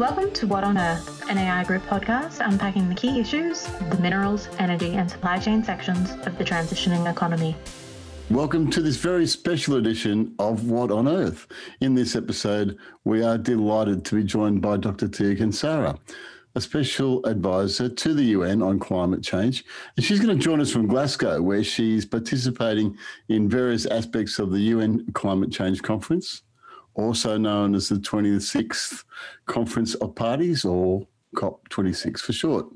Welcome to What on Earth, an AI Group podcast unpacking the key issues, the minerals, energy, and supply chain sections of the transitioning economy. Welcome to this very special edition of What on Earth. In this episode, we are delighted to be joined by Dr. Tia Kansara, a special advisor to the UN on climate change. And she's going to join us from Glasgow, where she's participating in various aspects of the UN Climate Change Conference, also known as the 26th Conference of Parties, or COP26 for short.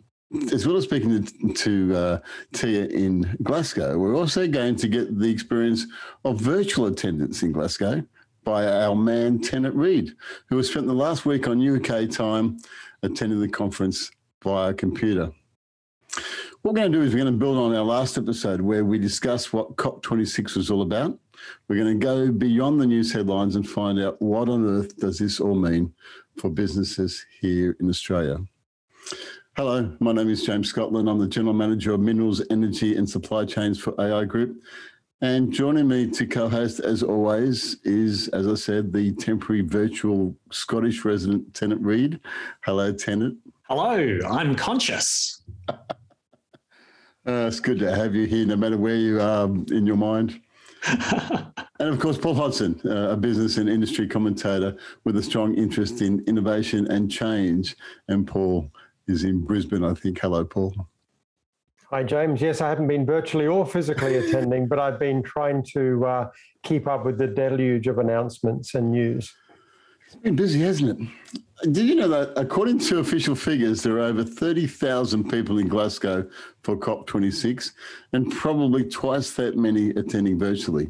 As well as speaking to, to uh, Tia in Glasgow, we're also going to get the experience of virtual attendance in Glasgow by our man Tennant Reid, who has spent the last week on UK time attending the conference via computer. What we're going to do is we're going to build on our last episode where we discussed what COP26 was all about. We're going to go beyond the news headlines and find out what on earth does this all mean for businesses here in Australia. Hello, my name is James Scotland. I'm the General Manager of Minerals, Energy and Supply Chains for AI Group. And joining me to co host, as always, is, as I said, the temporary virtual Scottish resident, Tennant Reid. Hello, Tennant. Hello, I'm conscious. uh, it's good to have you here, no matter where you are in your mind. And of course, Paul Hodson, uh, a business and industry commentator with a strong interest in innovation and change. And Paul is in Brisbane, I think. Hello, Paul. Hi, James. Yes, I haven't been virtually or physically attending, but I've been trying to uh, keep up with the deluge of announcements and news. It's been busy, hasn't it? Did you know that according to official figures, there are over 30,000 people in Glasgow for COP26 and probably twice that many attending virtually?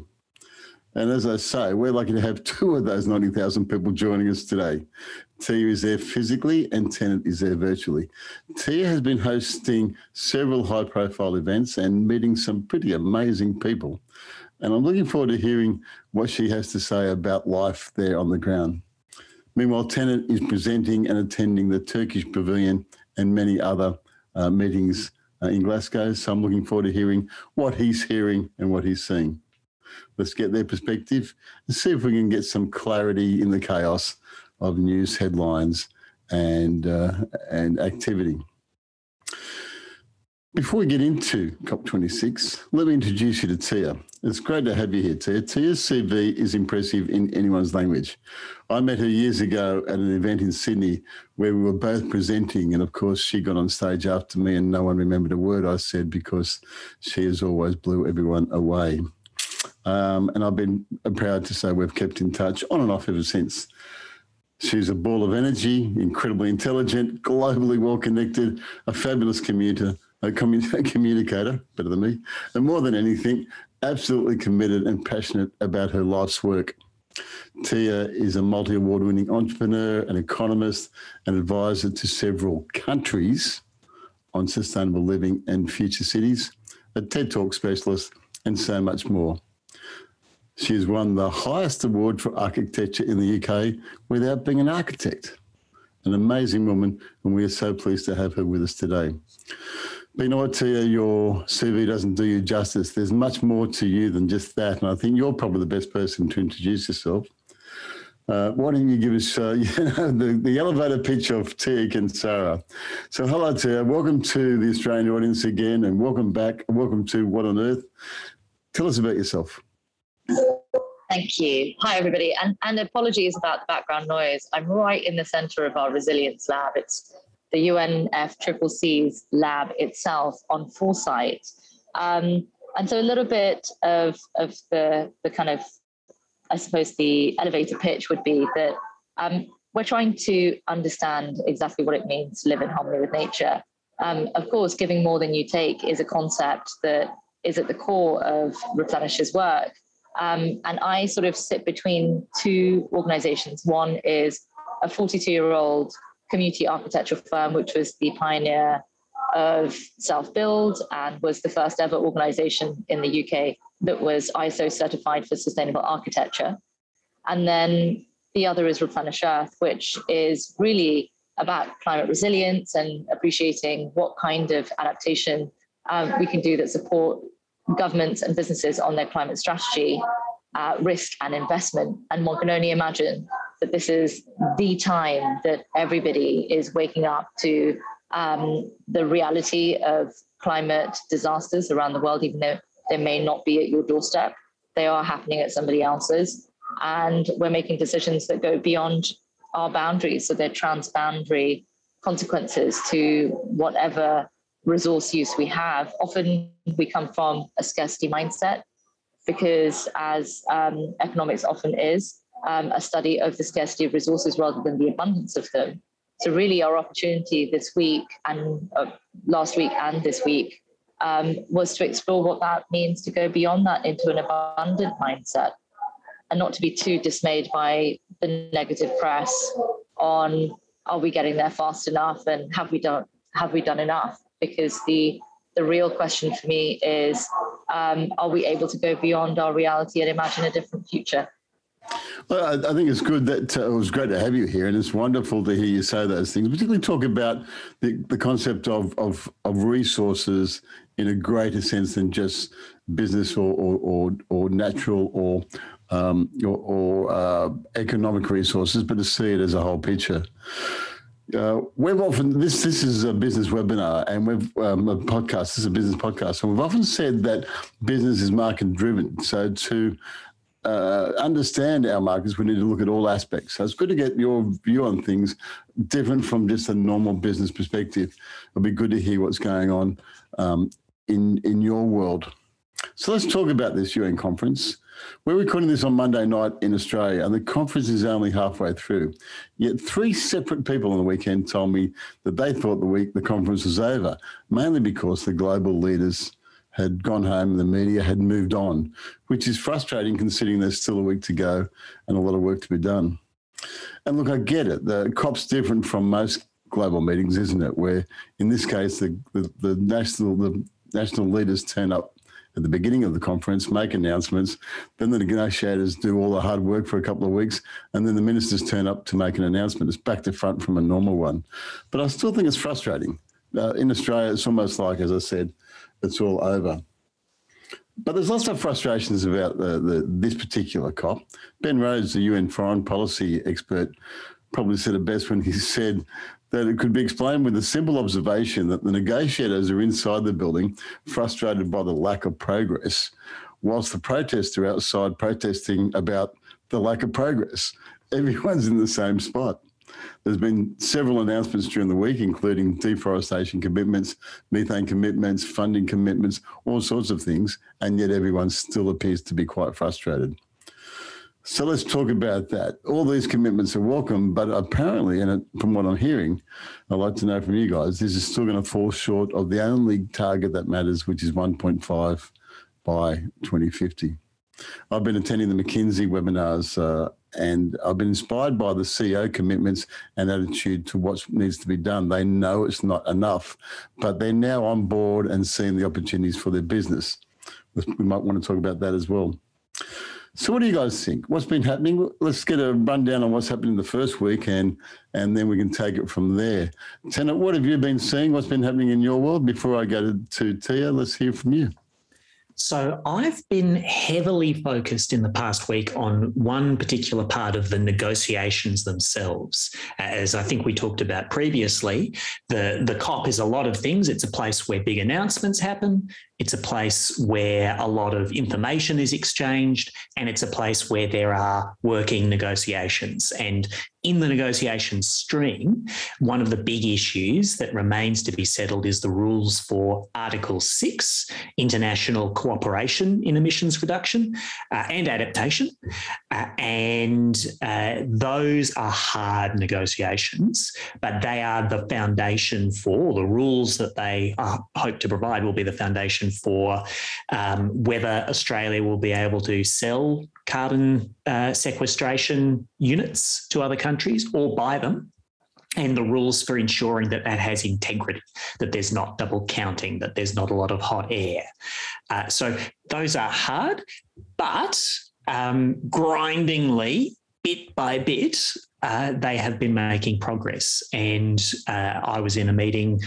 And as I say, we're lucky to have two of those 90,000 people joining us today. Tia is there physically and Tennant is there virtually. Tia has been hosting several high profile events and meeting some pretty amazing people. And I'm looking forward to hearing what she has to say about life there on the ground. Meanwhile, Tennant is presenting and attending the Turkish Pavilion and many other uh, meetings uh, in Glasgow. So I'm looking forward to hearing what he's hearing and what he's seeing. Let's get their perspective and see if we can get some clarity in the chaos of news headlines and uh, and activity. Before we get into COP26, let me introduce you to Tia. It's great to have you here, Tia. Tia's CV is impressive in anyone's language. I met her years ago at an event in Sydney where we were both presenting, and of course, she got on stage after me, and no one remembered a word I said because she has always blew everyone away. Um, and I've been proud to say we've kept in touch on and off ever since. She's a ball of energy, incredibly intelligent, globally well connected, a fabulous commuter, a communicator, better than me, and more than anything, absolutely committed and passionate about her life's work. Tia is a multi award winning entrepreneur, an economist, and advisor to several countries on sustainable living and future cities, a TED Talk specialist, and so much more. She has won the highest award for architecture in the UK without being an architect. An amazing woman, and we are so pleased to have her with us today. What, Tia, your CV doesn't do you justice. There's much more to you than just that, and I think you're probably the best person to introduce yourself. Uh, why don't you give us uh, you know, the, the elevator pitch of Tia Kansara? So, hello, Tia. Welcome to the Australian audience again, and welcome back. Welcome to What on Earth. Tell us about yourself. Thank you. Hi, everybody. And, and apologies about the background noise. I'm right in the center of our resilience lab. It's the UNFCCC's lab itself on Foresight. Um, and so a little bit of, of the, the kind of, I suppose, the elevator pitch would be that um, we're trying to understand exactly what it means to live in harmony with nature. Um, of course, giving more than you take is a concept that is at the core of Replenish Earth's work. Um, and I sort of sit between two organizations. One is a 42 year old community architecture firm, which was the pioneer of self build and was the first ever organization in the UK that was ISO certified for sustainable architecture. And then the other is Replenish Earth, which is really about climate resilience and appreciating what kind of adaptation um, we can do that support governments and businesses on their climate strategy, uh, risk and investment. And one can only imagine that this is the time that everybody is waking up to um, the reality of climate disasters around the world, even though they may not be at your doorstep. They are happening at somebody else's. And we're making decisions that go beyond our boundaries. So they're transboundary consequences to whatever resource use we have. Often we come from a scarcity mindset because, as um, economics often is, um, a study of the scarcity of resources rather than the abundance of them. So, really, our opportunity this week and uh, last week and this week um, was to explore what that means to go beyond that into an abundant mindset and not to be too dismayed by the negative press on are we getting there fast enough and have we done have we done enough because the the real question for me is um, are we able to go beyond our reality and imagine a different future well, I, think it's good that uh, it was great to have you here, and it's wonderful to hear you say those things. Particularly talk about the, the concept of, of of resources in a greater sense than just business or or or, or natural or um, or, or uh, economic resources, but to see it as a whole picture. Uh, we've often this this is a business webinar and we've um, a podcast. This is a business podcast, and we've often said that business is market driven. So to uh, understand our markets, we need to look at all aspects. So it's good to get your view on things different from just a normal business perspective. It'll be good to hear what's going on um, in in your world. So let's talk about this UN conference. We're recording this on Monday night in Australia, and the conference is only halfway through. Yet three separate people on the weekend told me that they thought the week the conference was over, mainly because the global leaders had gone home the media had moved on, which is frustrating considering there's still a week to go and a lot of work to be done. And look, I get it. The COP's different from most global meetings, isn't it? Where in this case, the, the, the national the national leaders turn up at the beginning of the conference, make announcements. Then the negotiators do all the hard work for a couple of weeks, and then the ministers turn up to make an announcement. It's back to front from a normal one. But I still think it's frustrating. Uh, in Australia, it's almost like, as I said, it's all over. But there's lots of frustrations about the, the, this particular COP. Ben Rhodes, the UN foreign policy expert, probably said it best when he said that it could be explained with a simple observation that the negotiators are inside the building, frustrated by the lack of progress, whilst the protesters are outside protesting about the lack of progress. Everyone's in the same spot. There's been several announcements during the week, including deforestation commitments, methane commitments, funding commitments, all sorts of things, and yet everyone still appears to be quite frustrated. So let's talk about that. All these commitments are welcome, but apparently, and from what I'm hearing, I'd like to know from you guys, this is still going to fall short of the only target that matters, which is 1.5 by 2050. I've been attending the McKinsey webinars uh, and I've been inspired by the CEO commitments and attitude to what needs to be done. They know it's not enough, but they're now on board and seeing the opportunities for their business. We might want to talk about that as well. So, what do you guys think? What's been happening? Let's get a rundown on what's happened in the first week, and then we can take it from there. Tennant, what have you been seeing? What's been happening in your world? Before I go to, to Tia, let's hear from you. So I've been heavily focused in the past week on one particular part of the negotiations themselves. As I think we talked about previously, the, the COP is a lot of things. It's a place where big announcements happen. It's a place where a lot of information is exchanged, and it's a place where there are working negotiations. And in the negotiation stream, one of the big issues that remains to be settled is the rules for Article 6, international cooperation in emissions reduction uh, and adaptation. Uh, and uh, those are hard negotiations, but they are the foundation for the rules that they uh, hope to provide will be the foundation for um, whether Australia will be able to sell carbon uh, sequestration units to other countries or buy them and the rules for ensuring that that has integrity, that there's not double counting, that there's not a lot of hot air. Uh, so those are hard, but um, grindingly, bit by bit, uh, they have been making progress. And uh, I was in a meeting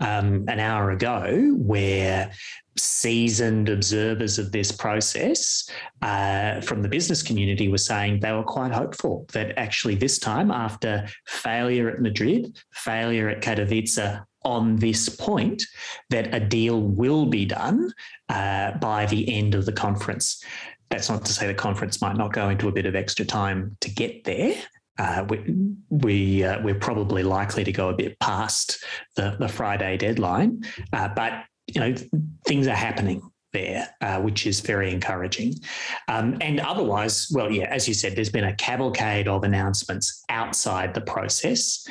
um, an hour ago where seasoned observers of this process uh, from the business community were saying they were quite hopeful that actually this time, after failure at Madrid, failure at Katowice on this point, that a deal will be done uh, by the end of the conference. That's not to say the conference might not go into a bit of extra time to get there. Uh, we we uh, we're probably likely to go a bit past the the Friday deadline, uh, but you know, things are happening there, uh, which is very encouraging. Um, and otherwise, well, yeah, as you said, there's been a cavalcade of announcements outside the process,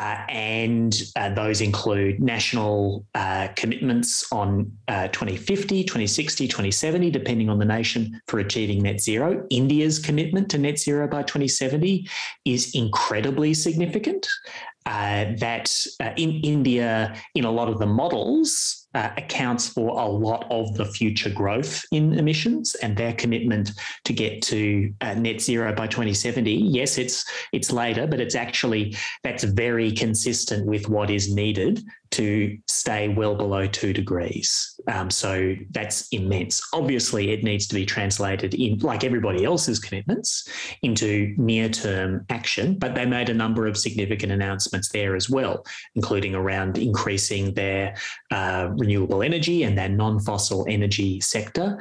uh, and uh, those include national uh, commitments on uh, 2050, 2060, 2070, depending on the nation for achieving net zero. India's commitment to net zero by 2070 is incredibly significant. Uh, that in India, in a lot of the models, uh, accounts for a lot of the future growth in emissions and their commitment to get to uh, net zero by 2070. Yes, it's it's later, but it's actually that's very consistent with what is needed to stay well below two degrees. Um, so that's immense. Obviously, it needs to be translated in, like everybody else's commitments, into near term action. But they made a number of significant announcements there as well, including around increasing their uh, renewable energy and their non fossil energy sector.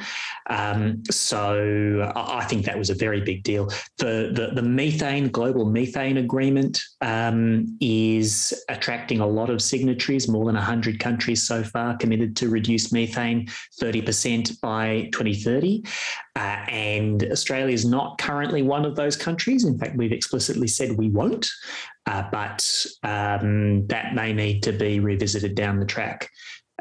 Um, so I think that was a very big deal. The, the, the methane, global methane agreement um, is attracting a lot of signatories more than 100 countries so far committed to reduce methane 30% by 2030. Uh, and Australia is not currently one of those countries. In fact, we've explicitly said we won't, uh, but um, that may need to be revisited down the track.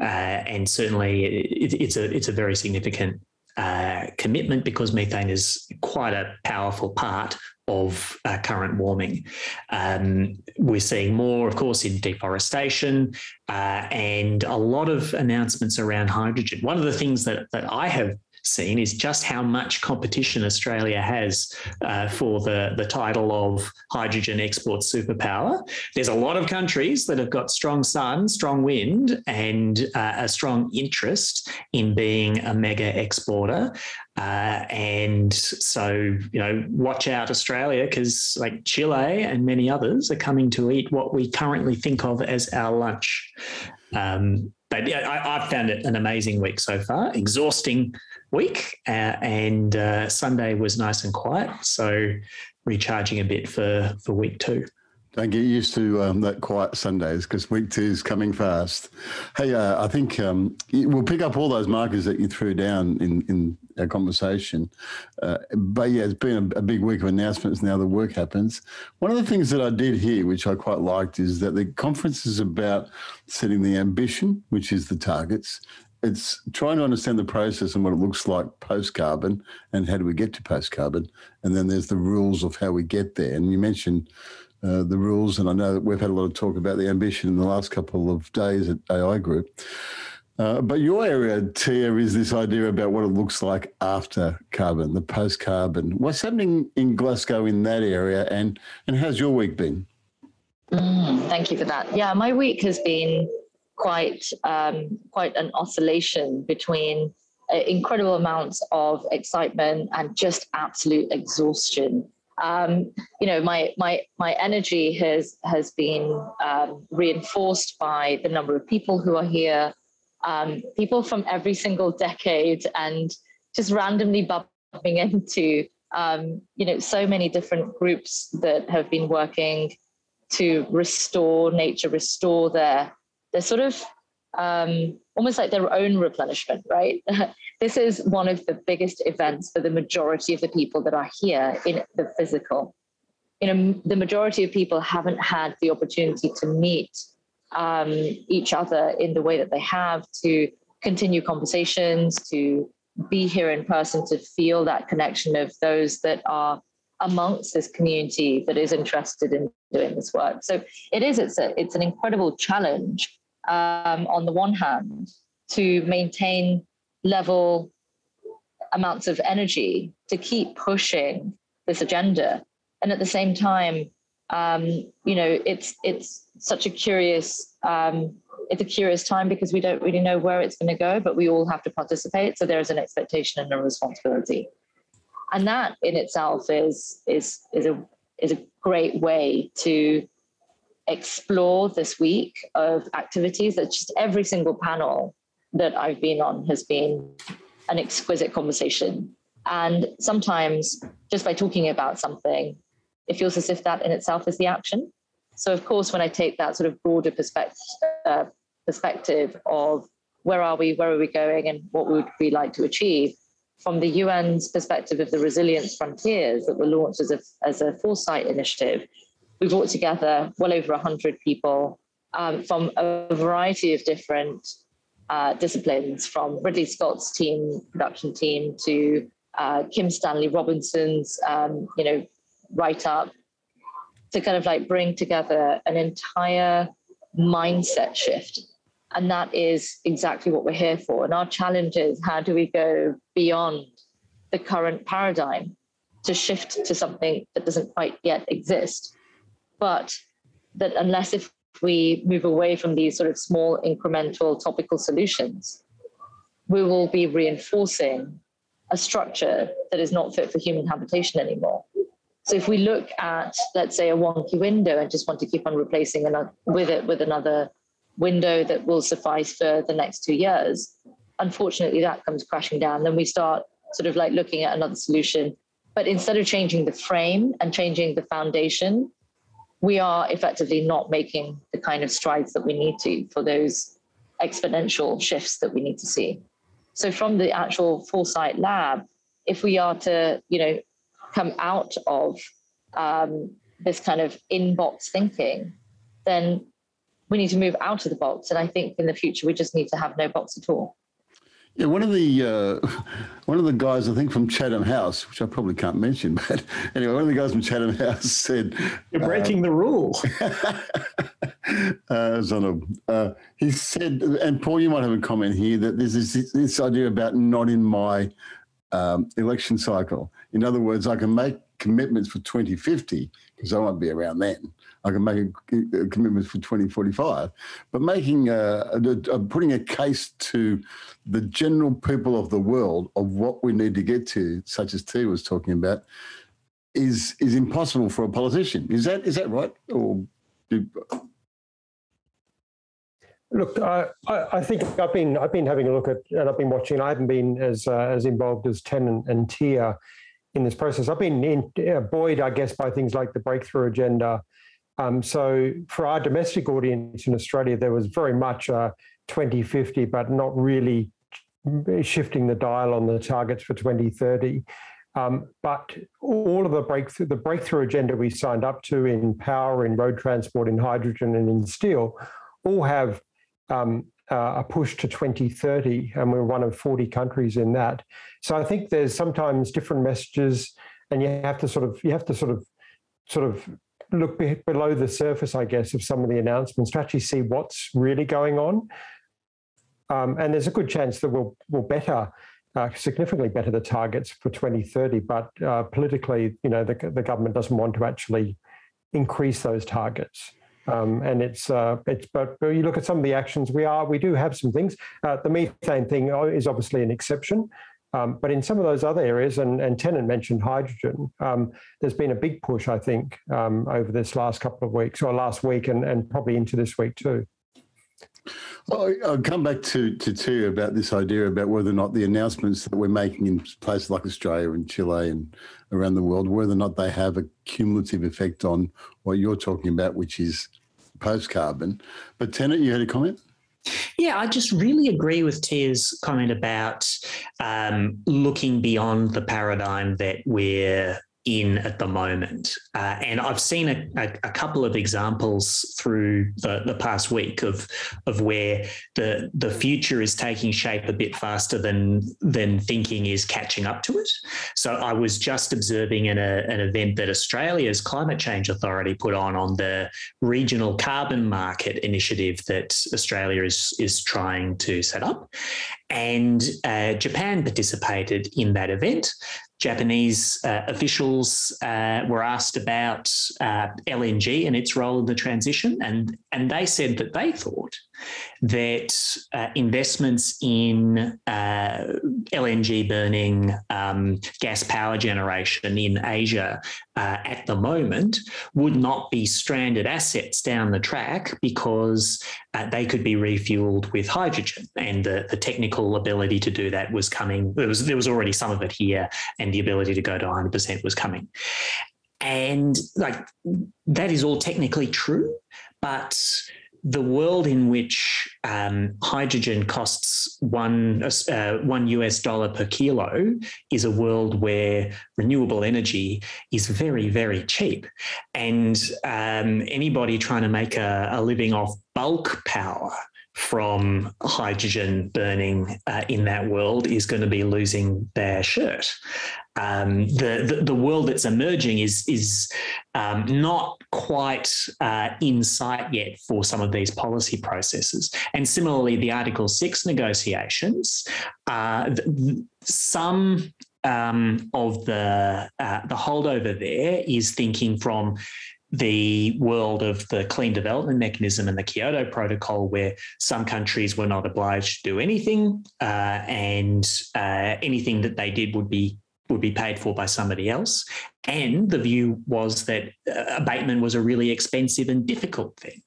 Uh, and certainly, it, it's a it's a very significant uh, commitment because methane is quite a powerful part of uh, current warming. Um, we're seeing more, of course, in deforestation uh, and a lot of announcements around hydrogen. One of the things that, that I have seen is just how much competition Australia has uh, for the, the title of hydrogen export superpower. There's a lot of countries that have got strong sun, strong wind, and uh, a strong interest in being a mega exporter. Uh, and so, you know, watch out, Australia, because like Chile and many others are coming to eat what we currently think of as our lunch. Um, but yeah, I, have found it an amazing week so far. Exhausting week, uh, and uh, Sunday was nice and quiet. So recharging a bit for for week two. Don't get used to um, that quiet Sundays because week two is coming fast. Hey, uh, I think um, we'll pick up all those markers that you threw down in, in our conversation. Uh, but yeah, it's been a, a, big week of announcements now the work happens. One of the things that I did here, which I quite liked, is that the conference is about setting the ambition, which is the targets, it's trying to understand the process and what it looks like post carbon and how do we get to post carbon. And then there's the rules of how we get there. And you mentioned uh, the rules, and I know that we've had a lot of talk about the ambition in the last couple of days at AI Group. Uh, but your area, Tia, is this idea about what it looks like after carbon, the post carbon. What's happening in Glasgow in that area, and and how's your week been? Mm, thank you for that. Yeah, my week has been quite um, quite an oscillation between incredible amounts of excitement and just absolute exhaustion. Um, you know, my my my energy has has been um, reinforced by the number of people who are here, um, people from every single decade, and just randomly bumping into um, you know so many different groups that have been working to restore nature, restore their they're sort of um, almost like their own replenishment, right? this is one of the biggest events for the majority of the people that are here in the physical. You know, the majority of people haven't had the opportunity to meet um, each other in the way that they have, to continue conversations, to be here in person, to feel that connection of those that are amongst this community that is interested in doing this work. So it is, it's, a, it's an incredible challenge um, on the one hand, to maintain level amounts of energy to keep pushing this agenda. And at the same time, um, you know, it's it's such a curious um, it's a curious time because we don't really know where it's going to go, but we all have to participate. So there is an expectation and a responsibility, and that in itself is is is a is a great way to explore this week of activities that just every single panel that I've been on has been an exquisite conversation. And sometimes just by talking about something, it feels as if that in itself is the action. So, of course, when I take that sort of broader perspective, uh, perspective of where are we, where are we going, and what would we like to achieve, from the UN's perspective of the resilience frontiers that were launched as a, as a foresight initiative, we brought together well over 100 people um, from a variety of different uh, disciplines, from Ridley Scott's team, production team, to uh, Kim Stanley Robinson's, um, you know, write up, to kind of like bring together an entire mindset shift. And that is exactly what we're here for. And our challenge is how do we go beyond the current paradigm to shift to something that doesn't quite yet exist? But that unless if we move away from these sort of small incremental topical solutions, we will be reinforcing a structure that is not fit for human habitation anymore. So if we look at, let's say, a wonky window and just want to keep on replacing another, with it with another window that will suffice for the next two years, unfortunately that comes crashing down. Then we start sort of like looking at another solution. But instead of changing the frame and changing the foundation, we are effectively not making the kind of strides that we need to for those exponential shifts that we need to see. So from the actual Foresight Lab, if we are to, you know, come out of um, this kind of inbox thinking, then we need to move out of the box. And I think in the future we just need to have no box at all. Yeah, one of the uh, one of the guys I think from Chatham House, which I probably can't mention, but anyway, one of the guys from Chatham House said, "You're breaking uh, the rule." uh, uh, he said, and Paul, you might have a comment here that there's this, this idea about not in my um, election cycle. In other words, I can make commitments for 2050 because I won't be around then. I can make a, a commitment for 2045, but making a, a, putting a case to the general people of the world of what we need to get to, such as T was talking about, is is impossible for a politician. Is that is that right? Or do, Look, I, I, think I've been I've been having a look at and I've been watching. I haven't been as uh, as involved as Tennant, and Tia in this process. I've been in, uh, buoyed, I guess, by things like the breakthrough agenda um, so for our domestic audience in Australia, there was very much a 2050, but not really shifting the dial on the targets for 2030. Um, but all of the breakthrough, the breakthrough agenda we signed up to in power, in road transport, in hydrogen, and in steel, all have um, uh, a push to 2030, and we're one of 40 countries in that. So I think there's sometimes different messages, and you have to sort of you have to sort of sort of look be- below the surface, I guess, of some of the announcements to actually see what's really going on. Um, and there's a good chance that we'll, we'll better, uh, significantly better the targets for 2030. But uh, politically, you know, the, the government doesn't want to actually increase those targets. Um, and it's uh, it's but, you look at some of the actions we are we do have some things. Uh, the methane thing is obviously an exception, um, but in some of those other areas, and, and Tennant mentioned hydrogen, um, there's been a big push, I think, um, over this last couple of weeks or last week and, and probably into this week too. Well, I'll come back to, to two about this idea about whether or not the announcements that we're making in places like Australia and Chile and around the world, whether or not they have a cumulative effect on what you're talking about, which is post carbon. But Tennant, you had a comment? Yeah, I just really agree with Tia's comment about um, looking beyond the paradigm that we're in at the moment. Uh, and I've seen a, a, a, couple of examples through the, the past week of of where the the future is taking shape a bit faster than than thinking is catching up to it. So I was just observing in a, an event that Australia's Climate Change Authority put on on the regional carbon market initiative that Australia is is trying to set up. And uh, Japan participated in that event. Japanese uh, officials uh, were asked about uh, LNG and its role in the transition, and, and they said that they thought that uh, investments in uh, LNG burning um, gas power generation in Asia uh, at the moment would not be stranded assets down the track because they could be refueled with hydrogen, and the, the technical ability to do that was coming. There was there was already some of it here, and the ability to go to 100% was coming. And like that is all technically true, but the world in which um, hydrogen costs one uh, one US dollar per kilo is a world where renewable energy is very very cheap, and um, anybody trying to make a, a living off bulk power from hydrogen burning uh, in that world is going to be losing their shirt. Um, the, the, the world that's emerging is is um, not quite uh, in sight yet for some of these policy processes. And similarly, the Article Six negotiations, uh, some um, of the uh, the holdover there is thinking from the world of the clean development mechanism and the Kyoto Protocol, where some countries were not obliged to do anything, uh, and uh, anything that they did would be would be paid for by somebody else. And the view was that uh, abatement was a really expensive and difficult thing.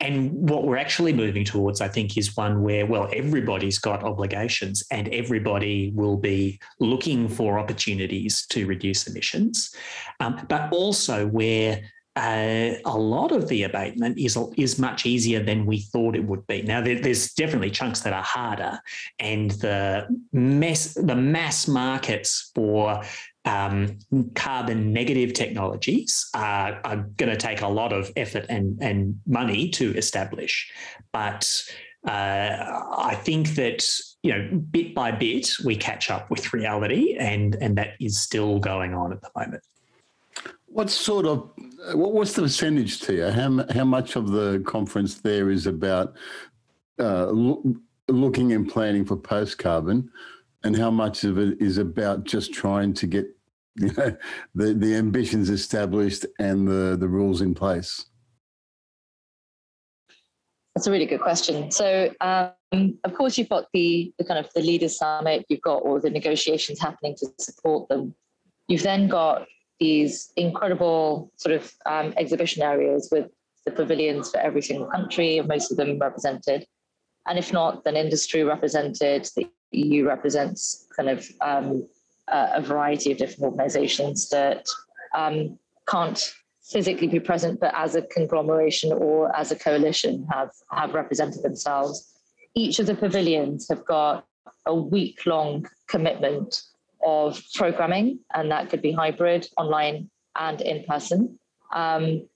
And what we're actually moving towards, I think, is one where, well, everybody's got obligations and everybody will be looking for opportunities to reduce emissions, um, but also where uh, a lot of the abatement is is much easier than we thought it would be. Now, there, there's definitely chunks that are harder, and the mass the mass markets for um, carbon negative technologies are, are going to take a lot of effort and and money to establish, but uh, I think that you know bit by bit we catch up with reality, and and that is still going on at the moment. What sort of what what's the percentage, Tia? How how much of the conference there is about uh, lo- looking and planning for post carbon, and how much of it is about just trying to get you know the the ambitions established and the the rules in place? That's a really good question. So, um, of course, you've got the, the kind of the leaders summit. You've got all the negotiations happening to support them. You've then got these incredible sort of um, exhibition areas with the pavilions for every single country, most of them represented. And if not, then industry represented, the EU represents kind of um, a, variety of different organizations that um, can't physically be present, but as a conglomeration or as a coalition have, have represented themselves. Each of the pavilions have got a week long commitment of programming, and that could be hybrid, online, and in person. Um,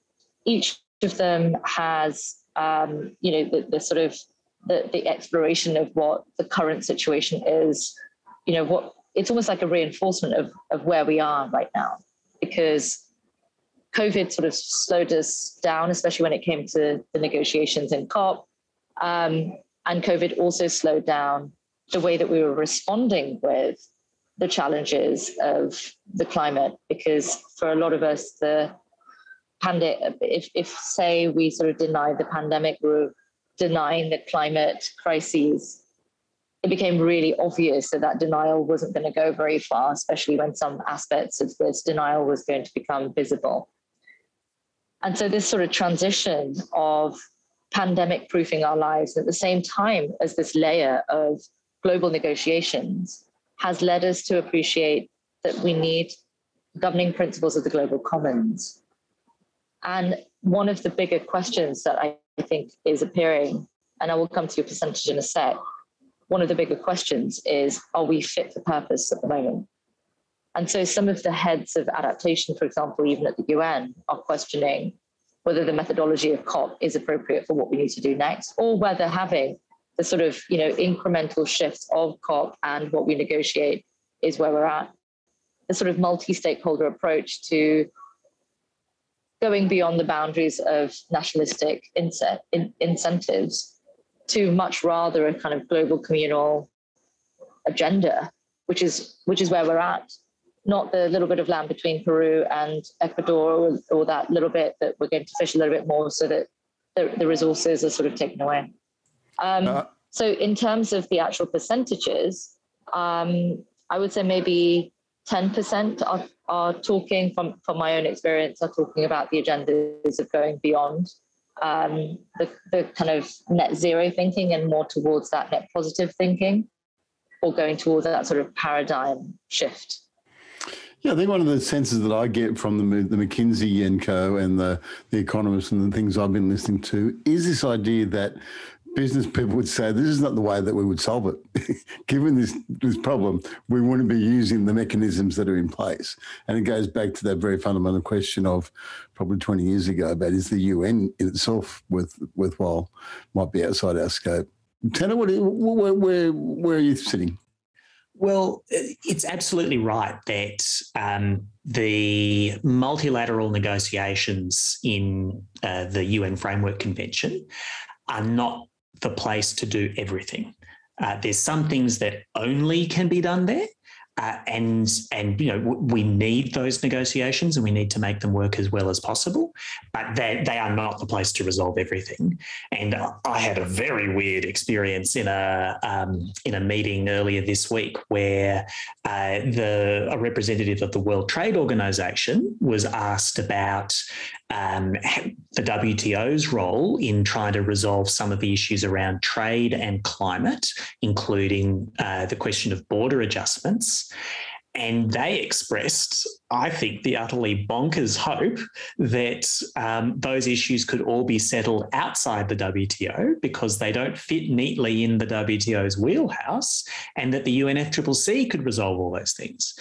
each of them has, um, you know, the, the sort of the, the exploration of what the current situation is. You know, what it's almost like a reinforcement of of where we are right now, because COVID sort of slowed us down, especially when it came to the negotiations in COP. Um, and COVID also slowed down the way that we were responding with the challenges of the climate because for a lot of us the pandemic if, if say we sort of deny the pandemic we're denying the climate crises it became really obvious that that denial wasn't going to go very far especially when some aspects of this denial was going to become visible. And so this sort of transition of pandemic proofing our lives at the same time as this layer of global negotiations has led us to appreciate that we need governing principles of the global commons. And one of the bigger questions that I think is appearing, and I will come to your percentage in a sec, one of the bigger questions is are we fit for purpose at the moment? And so some of the heads of adaptation, for example, even at the UN, are questioning whether the methodology of COP is appropriate for what we need to do next, or whether having the sort of you know incremental shifts of COP and what we negotiate is where we're at. The sort of multi-stakeholder approach to going beyond the boundaries of nationalistic inset, in, incentives to much rather a kind of global communal agenda, which is which is where we're at. not the little bit of land between Peru and Ecuador, or, or that little bit that we're going to fish a little bit more so that the, the resources are sort of taken away. Um, Uh, so in terms of the actual percentages, um, I would say maybe 10% are, are talking from, from my own experience, are talking about the agendas of going beyond um, the, the kind of net zero thinking and more towards that net positive thinking or going towards that sort of paradigm shift. Yeah, I think one of the senses that I get from the, the McKinsey and Co. and the, the economists and the things I've been listening to is this idea that business people would say this is not the way that we would solve it. Given this this problem, we wouldn't be using the mechanisms that are in place. And it goes back to that very fundamental question of probably 20 years ago about is the UN in itself worth worthwhile, might be outside our scope. Tennant, what, where, where, where are you sitting? Well, it's absolutely right that um, the multilateral negotiations in uh, the UN Framework Convention are not the place to do everything. Uh, there's some things that only can be done there. Uh, and and you know we need those negotiations and we need to make them work as well as possible, but they they are not the place to resolve everything. And I had a very weird experience in a um, in a meeting earlier this week where uh, the a representative of the World Trade Organization was asked about um, the WTO's role in trying to resolve some of the issues around trade and climate, including uh, the question of border adjustments. And they expressed, I think, the utterly bonkers hope that um, those issues could all be settled outside the WTO because they don't fit neatly in the WTO's wheelhouse, and that the UNFCCC could resolve all those things.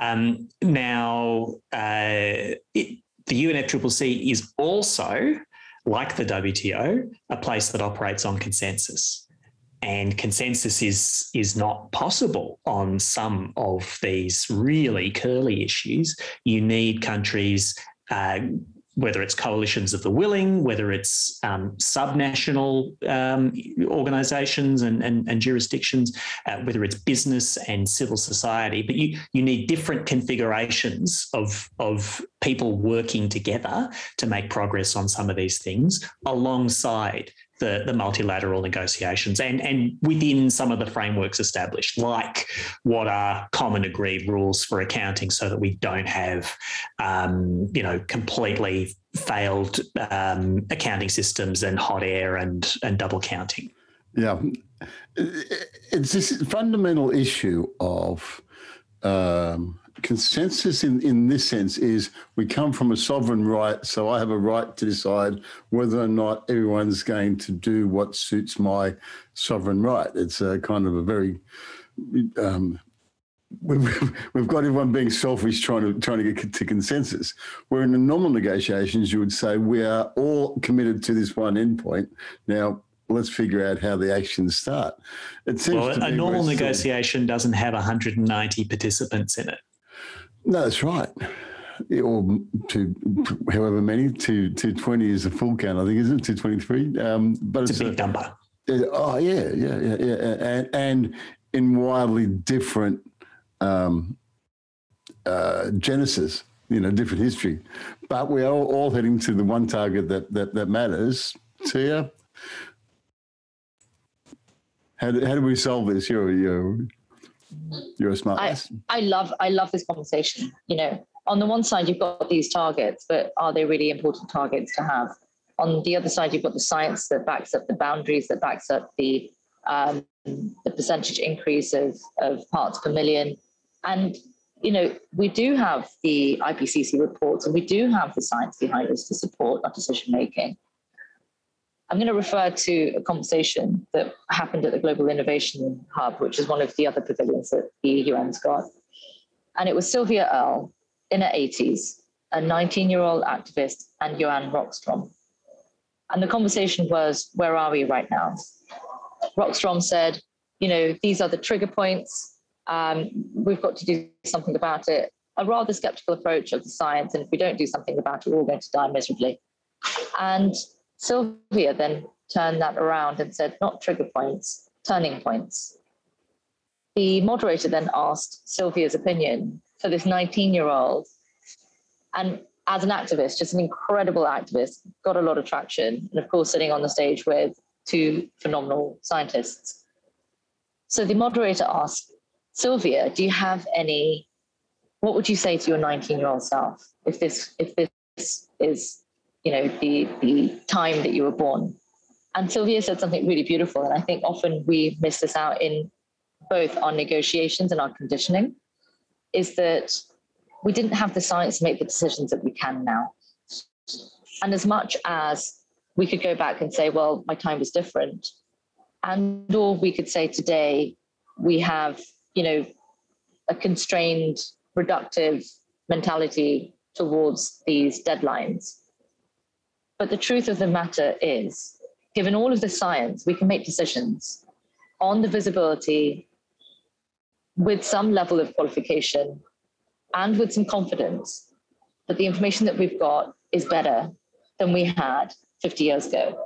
Um, now, uh, it, the UNFCCC is also, like the WTO, a place that operates on consensus. And consensus is, is not possible on some of these really curly issues. You need countries uh, whether it's coalitions of the willing, whether it's um, subnational um, organisations and, and, and, jurisdictions, uh, whether it's business and civil society, but you you need different configurations of of people working together to make progress on some of these things alongside the, the multilateral negotiations and, and within some of the frameworks established, like what are common agreed rules for accounting so that we don't have, um, you know, completely failed um, accounting systems and hot air and, and double counting. Yeah. It's this fundamental issue of um, consensus in, in this sense is we come from a sovereign right, so I have a right to decide whether or not everyone's going to do what suits my sovereign right. It's a kind of a very um, We've, we've got everyone being selfish, trying to trying to get to consensus. Where in the normal negotiations, you would say we are all committed to this one endpoint. Now, let's figure out how the actions start. It seems well, a normal negotiation doesn't have 190 participants in it. No, that's right. Or to however many, to 220 is a full count, I think, isn't it? 223. Um, but it's, it's a big a, number. oh, yeah, yeah, yeah, yeah. And, and in wildly different um, uh, genesis, you know, different history. But we're all, all heading to the one target that, that, that matters. Tia, how do, how do we solve this? You're, you're you're a smart I, I love I love this conversation. You know, on the one side you've got these targets, but are they really important targets to have? On the other side, you've got the science that backs up the boundaries, that backs up the um, the percentage increase of, of parts per million. And you know, we do have the IPCC reports and we do have the science behind us to support our decision making. I'm going to refer to a conversation that happened at the Global Innovation Hub, which is one of the other pavilions that the UN's got. And it was Sylvia Earle in her 80s, a 19 year old activist, and Johan Rockstrom. And the conversation was, Where are we right now? Rockstrom said, You know, these are the trigger points. Um, we've got to do something about it. A rather skeptical approach of the science. And if we don't do something about it, we're all going to die miserably. And Sylvia then turned that around and said, not trigger points, turning points. The moderator then asked Sylvia's opinion for this 19 year old. And as an activist, just an incredible activist, got a lot of traction. And of course, sitting on the stage with two phenomenal scientists. So the moderator asked, Sylvia, do you have any, what would you say to your 19 year old self if this, if this is, you know, the, the time that you were born? And Sylvia said something really beautiful. And I think often we miss this out in both our negotiations and our conditioning is that we didn't have the science to make the decisions that we can now. And as much as we could go back and say, well, my time was different, and or we could say today we have, you know, a constrained, reductive mentality towards these deadlines. But the truth of the matter is, given all of the science, we can make decisions on the visibility with some level of qualification and with some confidence that the information that we've got is better than we had 50 years ago.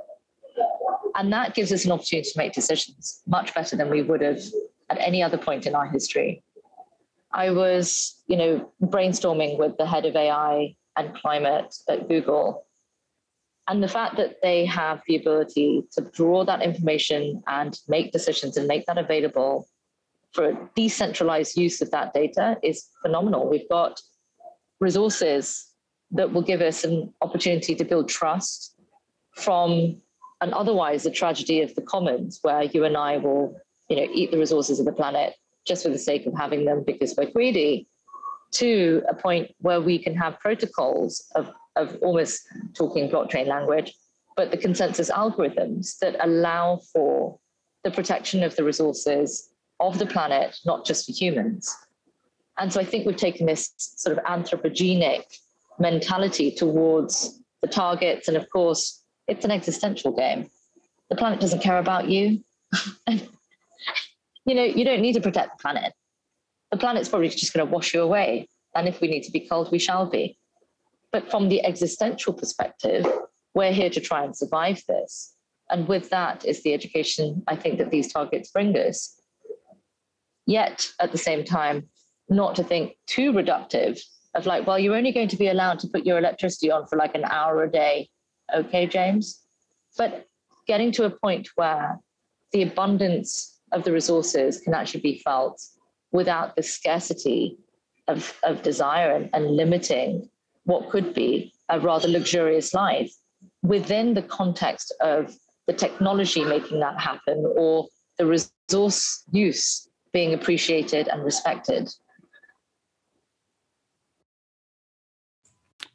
And that gives us an opportunity to make decisions much better than we would have at any other point in our history. I was, you know, brainstorming with the head of AI and climate at Google. And the fact that they have the ability to draw that information and make decisions and make that available for a decentralized use of that data is phenomenal. We've got resources that will give us an opportunity to build trust from an otherwise a tragedy of the commons where you and I will, you know, eat the resources of the planet just for the sake of having them because we're greedy, to a point where we can have protocols of, of almost talking blockchain language, but the consensus algorithms that allow for the protection of the resources of the planet, not just for humans. And so I think we've taken this sort of anthropogenic mentality towards the targets. And of course, it's an existential game. The planet doesn't care about you. you know, you don't need to protect the planet. The planet's probably just going to wash you away. And if we need to be culled, we shall be. But from the existential perspective, we're here to try and survive this. And with that is the education I think that these targets bring us yet at the same time, not to think too reductive of like, well, you're only going to be allowed to put your electricity on for like an hour a day. Okay, James. But getting to a point where the abundance of the resources can actually be felt without the scarcity of, of desire and, and limiting what could be a rather luxurious life within the context of the technology making that happen or the resource use being appreciated and respected.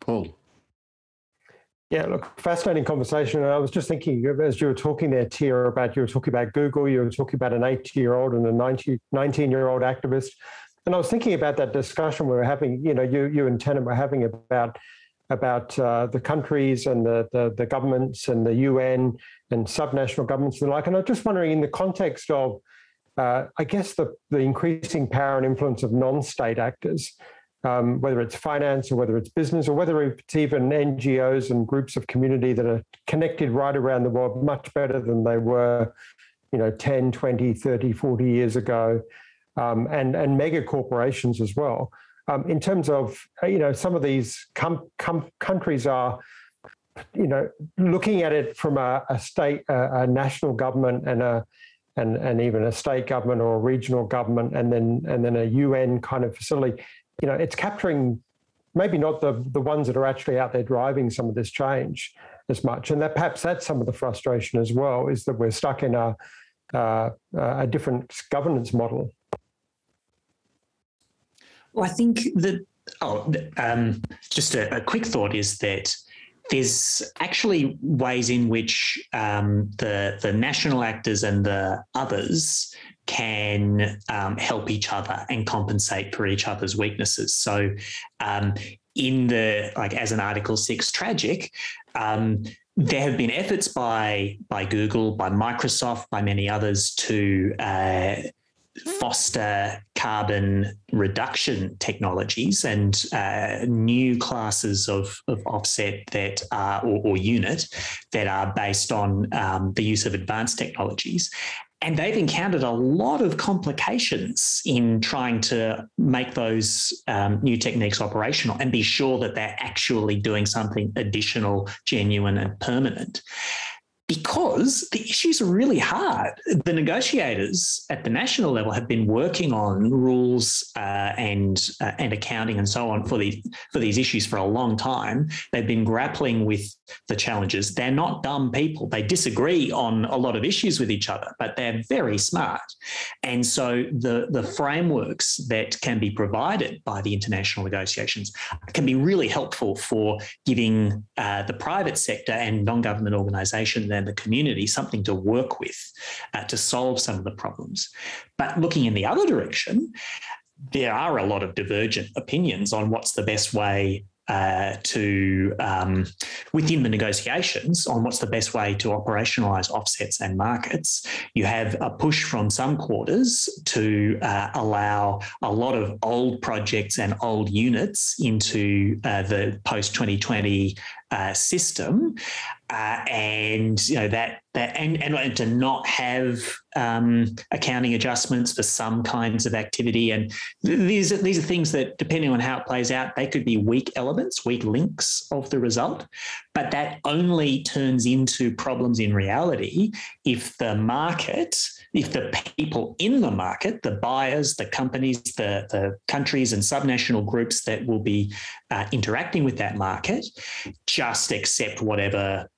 Paul. Yeah, look, fascinating conversation. And I was just thinking as you were talking there, Tia, about you were talking about Google, you were talking about an 80 year old and a 19 year old activist. And I was thinking about that discussion we were having, you know, you, you and Tennant were having about about uh, the countries and the, the, the governments and the UN and subnational governments and the like. And I was just wondering, in the context of uh, I guess the, the increasing power and influence of non-state actors, um, whether it's finance or whether it's business or whether it's even NGOs and groups of community that are connected right around the world much better than they were, you know, 10, 20, 30, 40 years ago, um, and, and mega corporations as well. Um, in terms of, you know, some of these com- com- countries are, you know, looking at it from a, a state, a, a national government and a and, and even a state government or a regional government and then and then a UN kind of facility, you know, it's capturing maybe not the, the ones that are actually out there driving some of this change as much. And that perhaps that's some of the frustration as well, is that we're stuck in a, uh, a different governance model. Well, I think that, oh, um, just a, a quick thought is that there's actually ways in which um, the the national actors and the others can um, help each other and compensate for each other's weaknesses. So, um, in the like as an Article Six tragic. Um, there have been efforts by by Google, by Microsoft, by many others to uh, foster carbon reduction technologies and uh, new classes of, of offset that are or, or, unit that are based on um, the use of advanced technologies. And they've encountered a lot of complications in trying to make those um, new techniques operational and be sure that they're actually doing something additional, genuine, and permanent because the issues are really hard. The negotiators at the national level have been working on rules uh, and uh, and accounting and so on for these for these issues for a long time. They've been grappling with the challenges. They're not dumb people. They disagree on a lot of issues with each other, but they're very smart. And so the the frameworks that can be provided by the international negotiations can be really helpful for giving uh, the private sector and non-government organisations and the community something to work with uh, to solve some of the problems. But looking in the other direction, there are a lot of divergent opinions on what's the best way uh, to um, within the negotiations on what's the best way to operationalize offsets and markets. You have a push from some quarters to uh, allow a lot of old projects and old units into uh, the post 2020 uh, system, uh, and you know that that and, and to not have um, accounting adjustments for some kinds of activity, and these are, these are things that, depending on how it plays out, they could be weak elements, weak links of the result, but that only turns into problems in reality if the market if the people in the market, the buyers, the companies, the, the countries and subnational groups that will be uh, interacting with that market, just accept whatever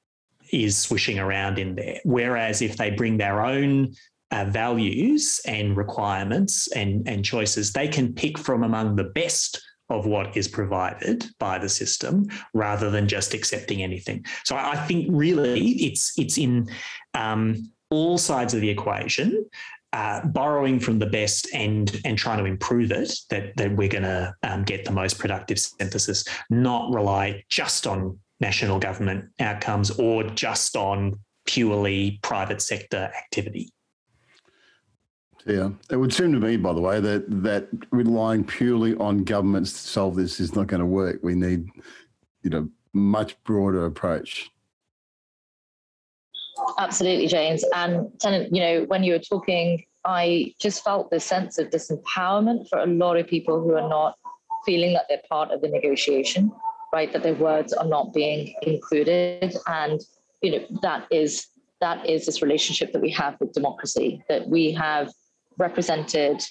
is swishing around in there. Whereas if they bring their own uh, values and requirements and, and choices, they can pick from among the best of what is provided by the system rather than just accepting anything. So I think really it's it's in um, all sides of the equation, uh, borrowing from the best and and trying to improve it, that that we're going to um, get the most productive synthesis, not rely just on national government outcomes or just on purely private sector activity. Yeah, it would seem to me, by the way, that that relying purely on governments to solve this is not going to work. We need, you know, much broader approach. Absolutely, James. And Tennant, you know, when you were talking, I just felt this sense of disempowerment for a lot of people who are not feeling that they're part of the negotiation, right? That their words are not being included. And, you know, that is that is this relationship that we have with democracy, that we have represented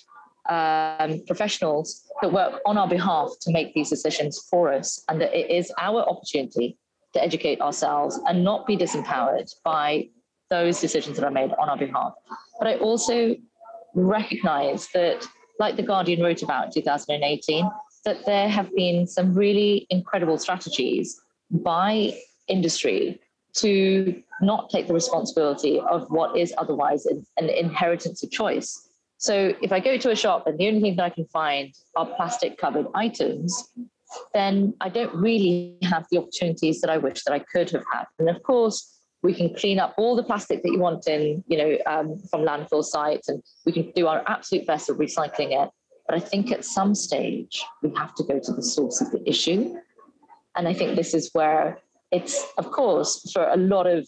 um, professionals that work on our behalf to make these decisions for us, and that it is our opportunity to educate ourselves and not be disempowered by those decisions that are made on our behalf. But I also recognize that, like The Guardian wrote about in 2018, that there have been some really incredible strategies by industry to not take the responsibility of what is otherwise an inheritance of choice. So if I go to a shop and the only thing that I can find are plastic covered items, then I don't really have the opportunities that I wish that I could have had. And of course, we can clean up all the plastic that you want in, you know, um, from landfill sites, and we can do our absolute best of recycling it. But I think at some stage we have to go to the source of the issue, and I think this is where it's, of course, for a lot of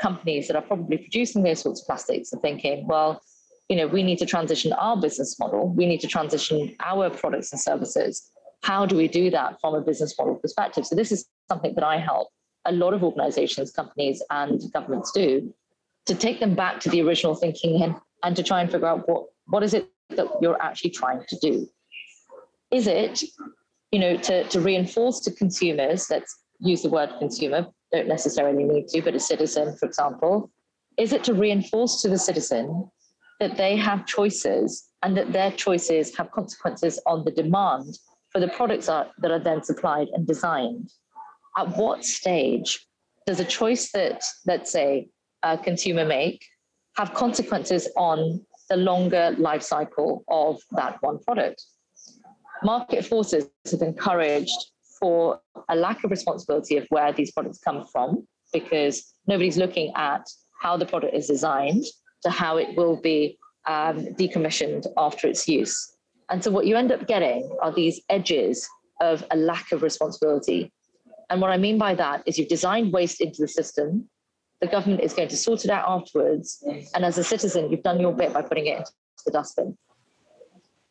companies that are probably producing those sorts of plastics are thinking, well, you know, we need to transition our business model, we need to transition our products and services how do we do that from a business model perspective? So this is something that I help a lot of organizations, companies, and governments do to take them back to the original thinking and, and to try and figure out what, what is it that you're actually trying to do. Is it, you know, to, to reinforce to consumers, let's use the word consumer, don't necessarily need to, but a citizen, for example, is it to reinforce to the citizen that they have choices and that their choices have consequences on the demand for the products are, that are then supplied and designed, at what stage does a choice that, let's say, a consumer make have consequences on the longer life cycle of that one product? Market forces have encouraged for a lack of responsibility of where these products come from because nobody's looking at how the product is designed to how it will be um, decommissioned after its use. And so what you end up getting are these edges of a lack of responsibility. And what I mean by that is you've designed waste into the system, the government is going to sort it out afterwards. And as a citizen, you've done your bit by putting it into the dustbin.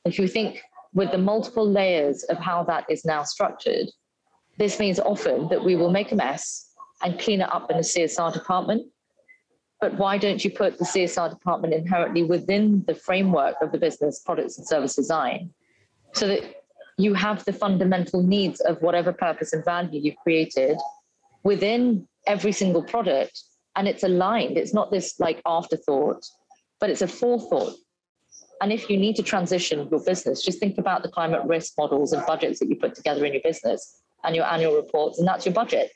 If you think with the multiple layers of how that is now structured, this means often that we will make a mess and clean it up in the CSR department. But why don't you put the CSR department inherently within the framework of the business products and service design so that you have the fundamental needs of whatever purpose and value you've created within every single product and it's aligned. It's not this like afterthought, but it's a forethought. And if you need to transition your business, just think about the climate risk models and budgets that you put together in your business and your annual reports, and that's your budget.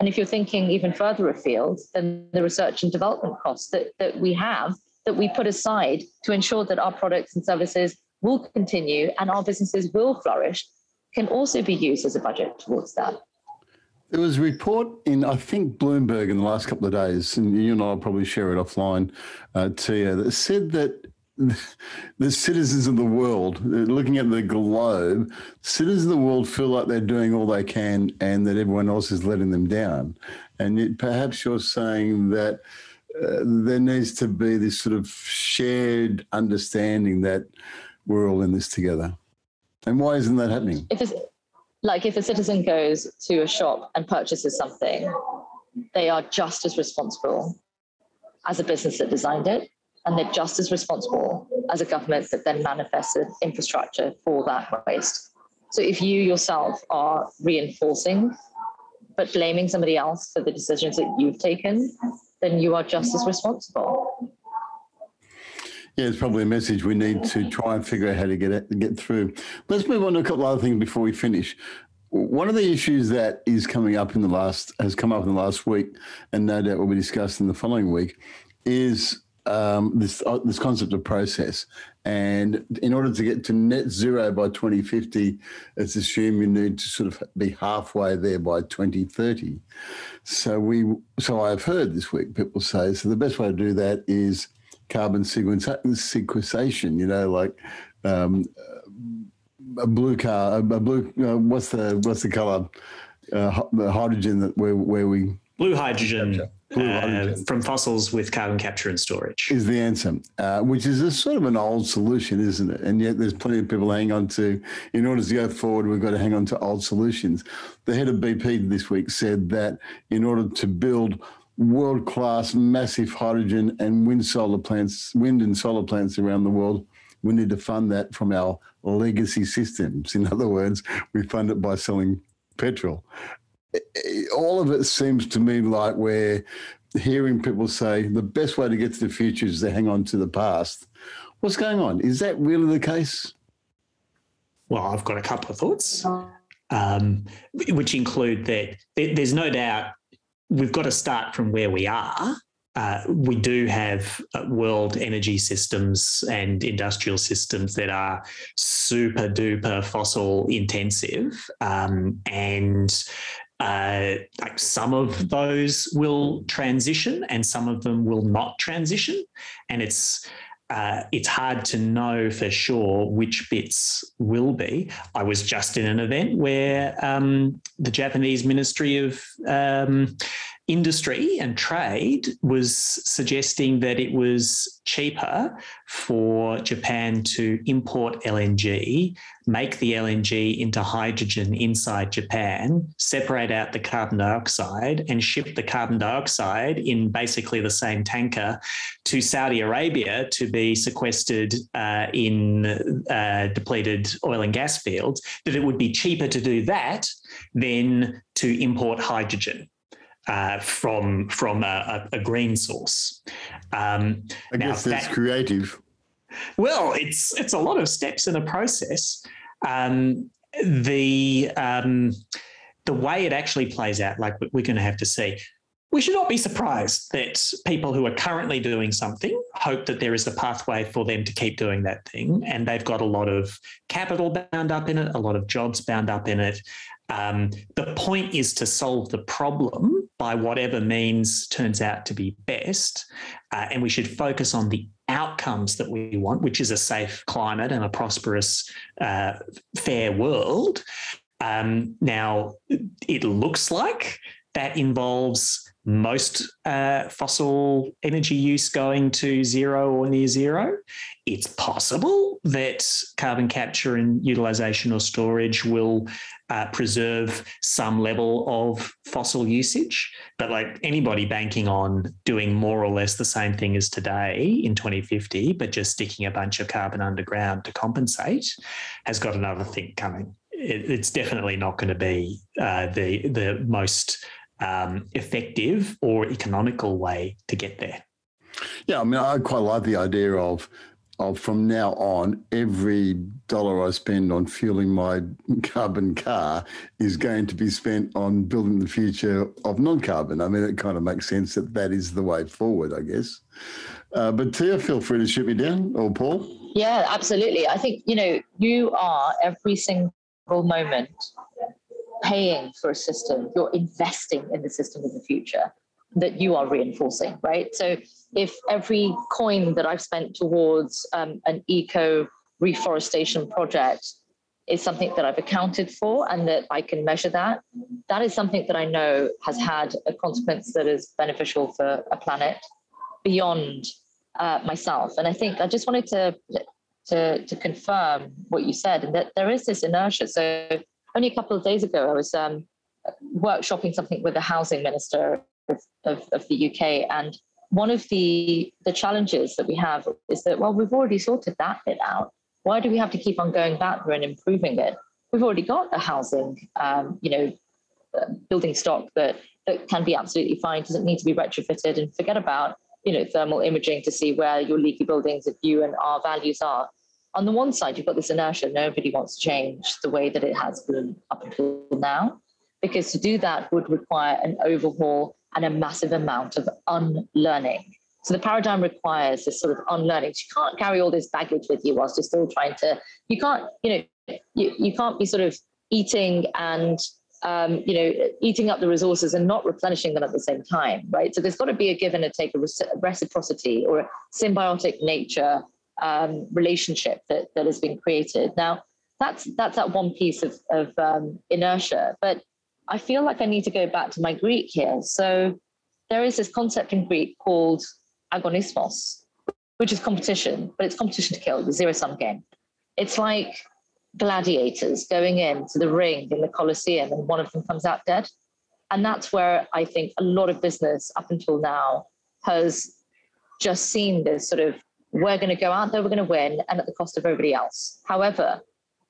And if you're thinking even further afield, then the research and development costs that, that we have that we put aside to ensure that our products and services will continue and our businesses will flourish can also be used as a budget towards that. There was a report in, I think, Bloomberg in the last couple of days, and you and I will probably share it offline, uh, Tia, that said that the citizens of the world, looking at the globe, citizens of the world feel like they're doing all they can and that everyone else is letting them down. And yet perhaps you're saying that uh, there needs to be this sort of shared understanding that we're all in this together. And why isn't that happening? If like if a citizen goes to a shop and purchases something, they are just as responsible as a business that designed it, and they're just as responsible as a government that then manifested infrastructure for that waste. So if you yourself are reinforcing but blaming somebody else for the decisions that you've taken, then you are just as responsible. Yeah, it's probably a message we need to try and figure out how to get it, get through. Let's move on to a couple other things before we finish. One of the issues that is coming up in the last has come up in the last week, and no doubt will be discussed in the following week, is um, this uh, this concept of process. And in order to get to net zero by 2050, it's assumed you need to sort of be halfway there by 2030. So we, so I've heard this week people say so the best way to do that is carbon sequestration, you know, like um, a blue car, a blue, uh, what's the, what's the color? Uh, the hydrogen that where, where we. Blue hydrogen. Blue uh, from fossils with carbon capture and storage is the answer, uh, which is a sort of an old solution, isn't it? And yet there's plenty of people hang on to. In order to go forward, we've got to hang on to old solutions. The head of BP this week said that in order to build world class massive hydrogen and wind solar plants, wind and solar plants around the world. We need to fund that from our legacy systems. In other words, we fund it by selling petrol. All of it seems to me like we're hearing people say the best way to get to the future is to hang on to the past. What's going on? Is that really the case? Well, I've got a couple of thoughts, um, which include that there's no doubt we've got to start from where we are. Uh, we do have uh, world energy systems and industrial systems that are super duper fossil intensive. Um, and uh, like some of those will transition and some of them will not transition. And it's uh, it's hard to know for sure which bits will be. I was just in an event where um, the Japanese Ministry of um, industry and trade was suggesting that it was cheaper for Japan to import LNG, make the LNG into hydrogen inside Japan, separate out the carbon dioxide, and ship the carbon dioxide in basically the same tanker to Saudi Arabia to be sequestered uh, in uh, depleted oil and gas fields, that it would be cheaper to do that than to import hydrogen uh, from from a, a, green source. Um, I guess that's that, creative. Well, it's it's a lot of steps in a process. Um, the um, the way it actually plays out, like we're going to have to see. We should not be surprised that people who are currently doing something hope that there is a pathway for them to keep doing that thing. And they've got a lot of capital bound up in it, a lot of jobs bound up in it. Um, the point is to solve the problem by whatever means turns out to be best. Uh, and we should focus on the outcomes that we want, which is a safe climate and a prosperous, uh, fair world. Um, now, it looks like that involves most uh, fossil energy use going to zero or near zero. It's possible that carbon capture and utilization or storage will uh, preserve some level of fossil usage. But like anybody banking on doing more or less the same thing as today in 2050, but just sticking a bunch of carbon underground to compensate, has got another thing coming. It, it's definitely not going to be uh, the the most um, effective or economical way to get there. Yeah, I mean, I quite like the idea of of from now on, every dollar I spend on fueling my carbon car is going to be spent on building the future of non-carbon. I mean, it kind of makes sense that that is the way forward, I guess. Uh, but Tia, feel free to shoot me down, or Paul. Yeah, absolutely. I think you know you are every single moment paying for a system, you're investing in the system of the future that you are reinforcing, right? So if every coin that I've spent towards um, an eco reforestation project is something that I've accounted for and that I can measure that, that is something that I know has had a consequence that is beneficial for a planet beyond uh, myself. And I think I just wanted to, to, to confirm what you said and that there is this inertia. So only a couple of days ago, I was um, workshopping something with the housing minister of, of, of, the UK, and one of the the challenges that we have is that well, we've already sorted that bit out. Why do we have to keep on going back and improving it? We've already got a housing, um, you know, uh, building stock that that can be absolutely fine. Doesn't need to be retrofitted, and forget about you know thermal imaging to see where your leaky buildings, if you and our values are on the one side, you've got this inertia. Nobody wants to change the way that it has been up until now, because to do that would require an overhaul and a massive amount of unlearning. So the paradigm requires this sort of unlearning. You can't carry all this baggage with you whilst you're still trying to. You can't, you know, you, you can't be sort of eating and um, you know, eating up the resources and not replenishing them at the same time, right? So there's got to be a give and a take, a reciprocity or a symbiotic nature um, relationship that, that has been created. Now, that's that's that one piece of, of um, inertia. But I feel like I need to go back to my Greek here. So there is this concept in Greek called agonismos, which is competition, but it's competition to kill, the zero sum game. It's like gladiators going into the ring in the Colosseum and one of them comes out dead. And that's where I think a lot of business up until now has just seen this sort of we're going to go out there, we're going to win, and at the cost of everybody else. However,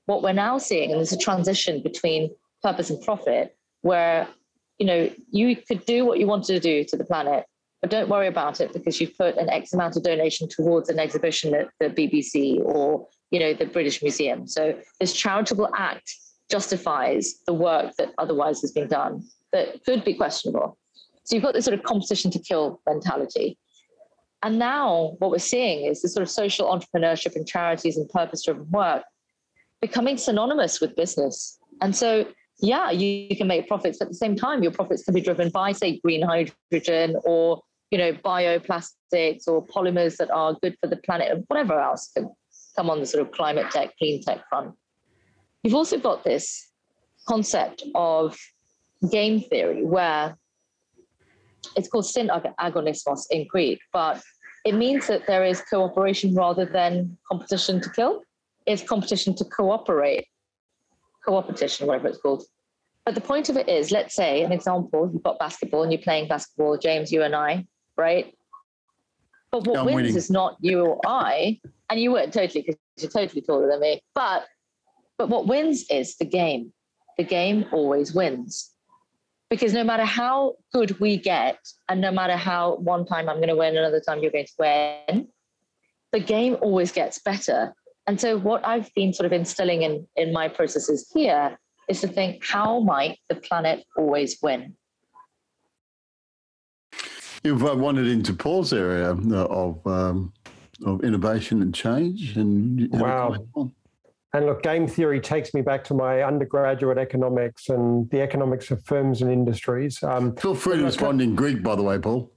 what we're now seeing, and there's a transition between purpose and profit, where you know you could do what you wanted to do to the planet, but don't worry about it because you've put an X amount of donation towards an exhibition at the BBC or you know the British Museum. So this charitable act justifies the work that otherwise has been done that could be questionable. So you've got this sort of competition to kill mentality. And now what we're seeing is the sort of social entrepreneurship and charities and purpose driven work becoming synonymous with business. And so, yeah, you, you, can make profits, at the same time, your profits can be driven by, say, green hydrogen or, you know, bioplastics or polymers that are good for the planet and whatever else can come on the sort of climate tech, clean tech front. You've also got this concept of game theory where it's called syn agonismos in Greek, but it means that there is cooperation rather than competition to kill. It's competition to cooperate, co-opetition, whatever it's called. But the point of it is, let's say an example, you've got basketball and you're playing basketball, James, you and I, right? But what wins winning. is not you or I, and you weren't totally because you're totally taller than me. But but what wins is the game. The game always wins because no matter how good we get, and no matter how one time I'm going to win, another time you're going to win, the game always gets better. And so, what I've been sort of instilling in, in my processes here is to think, how might the planet always win? You've uh, wandered into Paul's area of um, of innovation and change, and wow. And look, game theory takes me back to my undergraduate economics and the economics of firms and industries. Um, Feel free to respond in Greek, by the way, Paul.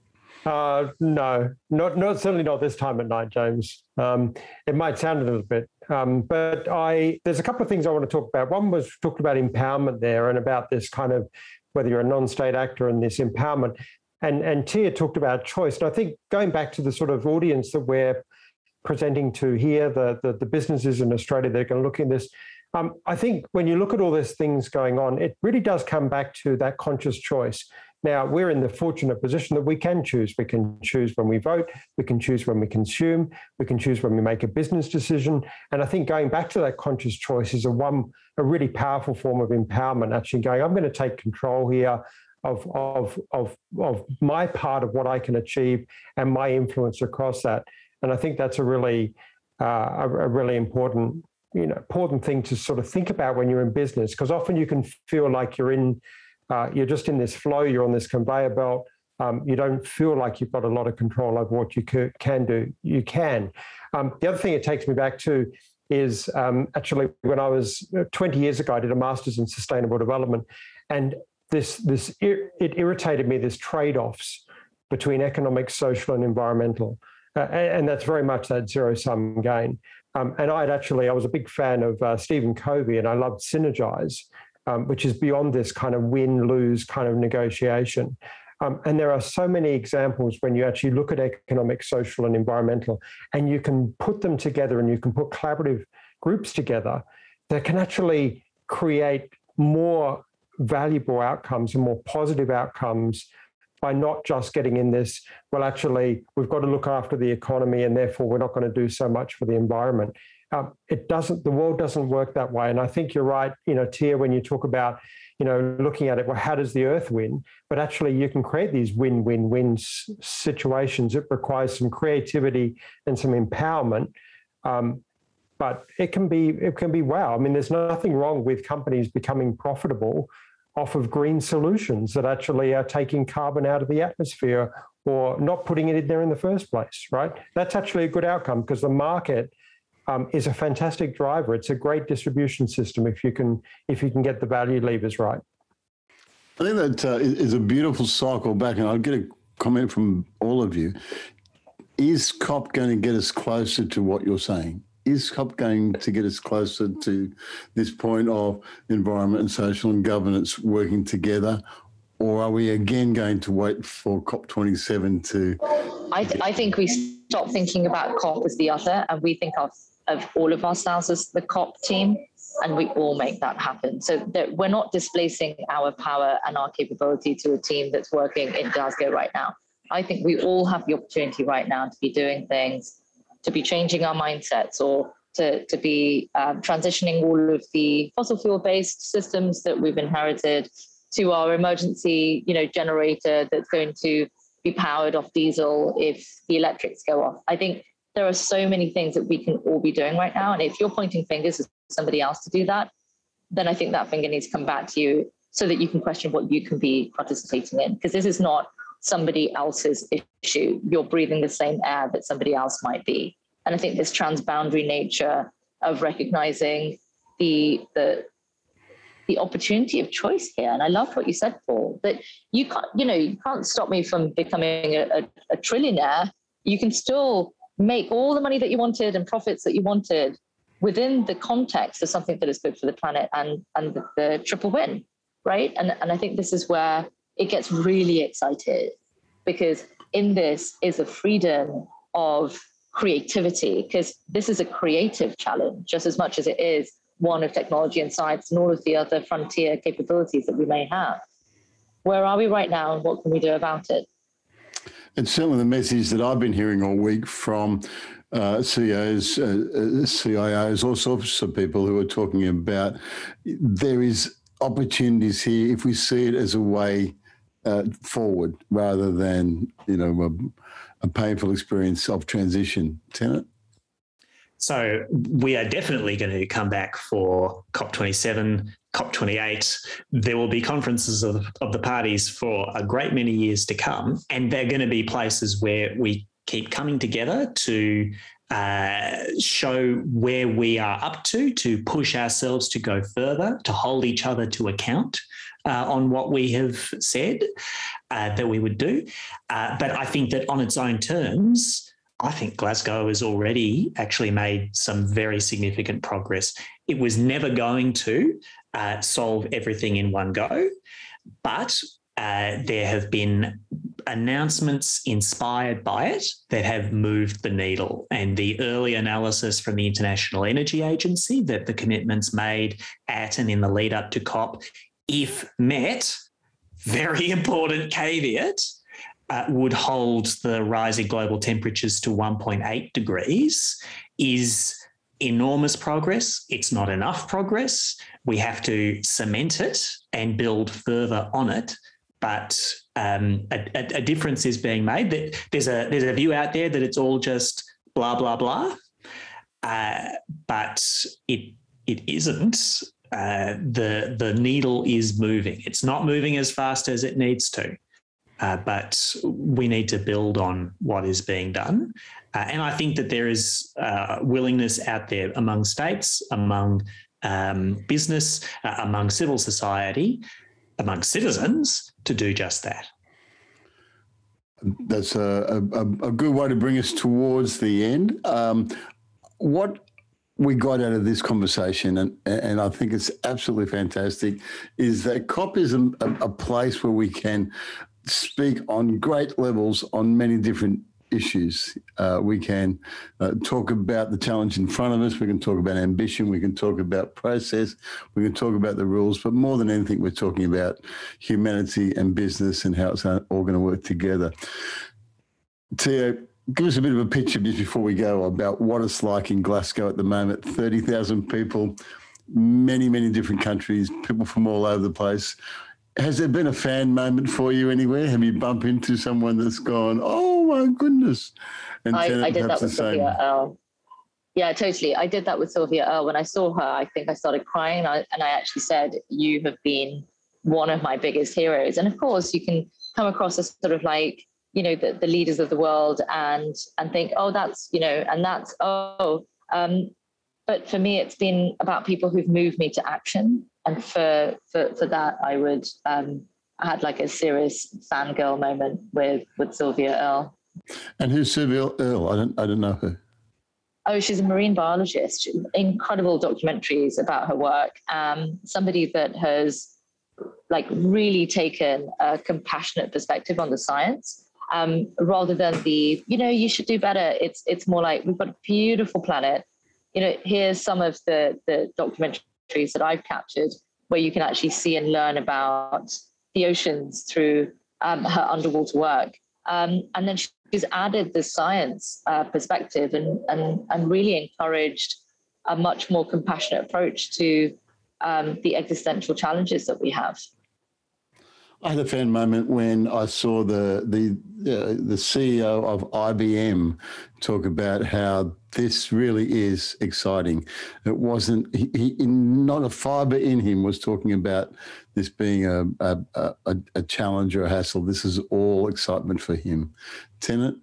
Uh, no, not, not certainly not this time at night, James. Um, it might sound a little bit, um, but I there's a couple of things I want to talk about. One was talked about empowerment there and about this kind of whether you're a non-state actor and this empowerment. And and Tia talked about choice. And I think going back to the sort of audience that we're presenting to here, the the, the businesses in Australia that are going to look in this. Um, I think when you look at all these things going on, it really does come back to that conscious choice. Now, we're in the fortunate position that we can choose. We can choose when we vote, we can choose when we consume, we can choose when we make a business decision. And I think going back to that conscious choice is a one a really powerful form of empowerment, actually going, I'm going to take control here of, of, of, of my part of what I can achieve and my influence across that. And I think that's a really uh, a, a really important you know important thing to sort of think about when you're in business because often you can feel like you're in uh, you're just in this flow you're on this conveyor belt. Um, you don't feel like you've got a lot of control over what you can do. You can. Um, the other thing it takes me back to is um, actually when i was uh, 20 years ago i did a master's in sustainable development and this this it irritated me this trade-offs between economic social and environmental. Uh, and that's very much that zero sum gain um, and I'd actually, I was a big fan of uh, Stephen Covey and I loved Synergize, um, which is beyond this kind of win lose kind of negotiation. Um, and there are so many examples when you actually look at economic, social, and environmental, and you can put them together and you can put collaborative groups together that can actually create more valuable outcomes and more positive outcomes by not just getting in this, well, actually, we've got to look after the economy and therefore we're not going to do so much for the environment. Um, it doesn't, the world doesn't work that way. And I think you're right, you know, Tia, when you talk about, you know, looking at it, well, how does the earth win? But actually, you can create these win win win situations. It requires some creativity and some empowerment. Um, but it can be it can be wow. I mean, there's nothing wrong with companies becoming profitable off of green solutions that actually are taking carbon out of the atmosphere or not putting it in there in the first place, right? That's actually a good outcome because the market um, is a fantastic driver. It's a great distribution system if you can if you can get the value levers right. I think that uh, is a beautiful cycle back, and I'll get a comment from all of you. Is COP going to get us closer to what you're saying? is COP going to get us closer to this point of environment and social and governance working together? Or are we again going to wait for COP27 to? I, th- I think we stop thinking about COP as the other and we think of, of all of ourselves as the COP team and we all make that happen. So that we're not displacing our power and our capability to a team that's working in Glasgow right now. I think we all have the opportunity right now to be doing things to be changing our mindsets or to, to be um, transitioning all of the fossil fuel based systems that we've inherited to our emergency you know generator that's going to be powered off diesel if the electrics go off i think there are so many things that we can all be doing right now and if you're pointing fingers at somebody else to do that then i think that finger needs to come back to you so that you can question what you can be participating in because this is not somebody else's issue. You're breathing the same air that somebody else might be. And I think this transboundary nature of recognizing the the the opportunity of choice here. And I love what you said, Paul, that you can't, you know, you can't stop me from becoming a, a, a trillionaire. You can still make all the money that you wanted and profits that you wanted within the context of something that is good for the planet and and the, the triple win, right? And and I think this is where it gets really excited because in this is a freedom of creativity because this is a creative challenge just as much as it is one of technology and science and all of the other frontier capabilities that we may have. Where are we right now and what can we do about it? It's certainly the message that I've been hearing all week from uh, CEOs, uh, uh CIOs, all sorts of people who are talking about there is opportunities here if we see it as a way uh, forward rather than you know a, a painful experience of transition. Tennant. So we are definitely going to come back for COP27, COP28. There will be conferences of, of the parties for a great many years to come, and they're going to be places where we keep coming together to uh, show where we are up to, to push ourselves to go further, to hold each other to account uh, on what we have said uh, that we would do. Uh, but I think that on its own terms, I think Glasgow has already actually made some very significant progress. It was never going to uh, solve everything in one go, but uh, there have been announcements inspired by it that have moved the needle. And the early analysis from the International Energy Agency that the commitments made at and in the lead up to COP, if met, very important caveat, uh, would hold the rising global temperatures to 1.8 degrees is enormous progress. It's not enough progress. We have to cement it and build further on it. But um, a, a, difference is being made. There's a there's a view out there that it's all just blah blah blah, uh, but it it isn't. Uh, the the needle is moving. It's not moving as fast as it needs to. Uh, but we need to build on what is being done. Uh, and I think that there is uh, willingness out there among states, among um, business, uh, among civil society, among citizens to do just that. That's a, a, a good way to bring us towards the end. Um, what we got out of this conversation, and, and I think it's absolutely fantastic, is that COP is a, a place where we can speak on great levels on many different issues. Uh, we can uh, talk about the challenge in front of us. We can talk about ambition. We can talk about process. We can talk about the rules. But more than anything, we're talking about humanity and business and how it's all going to work together. Tia, give us a bit of a picture just before we go about what it's like in Glasgow at the moment. 30,000 people, many, many different countries, people from all over the place has there been a fan moment for you anywhere? Have you bumped into someone that's gone, oh my goodness? And I, I did that with Sylvia Earle. Yeah, totally. I did that with Sylvia Earle. When I saw her, I think I started crying and I, and I actually said, you have been one of my biggest heroes. And of course, you can come across as sort of like, you know, the, the leaders of the world and and think, oh, that's, you know, and that's, oh, um, but for me, it's been about people who've moved me to action and for for for that, I would um, I had like a serious fangirl moment with with Sylvia Earle. And who's Sylvia Earle? I don't I don't know her. Oh, she's a marine biologist. Incredible documentaries about her work. Um, somebody that has like really taken a compassionate perspective on the science um, rather than the you know you should do better. It's it's more like we've got a beautiful planet. You know, here's some of the the documentary that I've captured where you can actually see and learn about the oceans through um, her underwater work. Um, and then she's added the science uh, perspective and, and, and really encouraged a much more compassionate approach to um, the existential challenges that we have. I had a fan moment when I saw the the uh, the CEO of IBM talk about how this really is exciting. It wasn't he, he not a fiber in him was talking about this being a a, a a challenge or a hassle. This is all excitement for him. Tennant.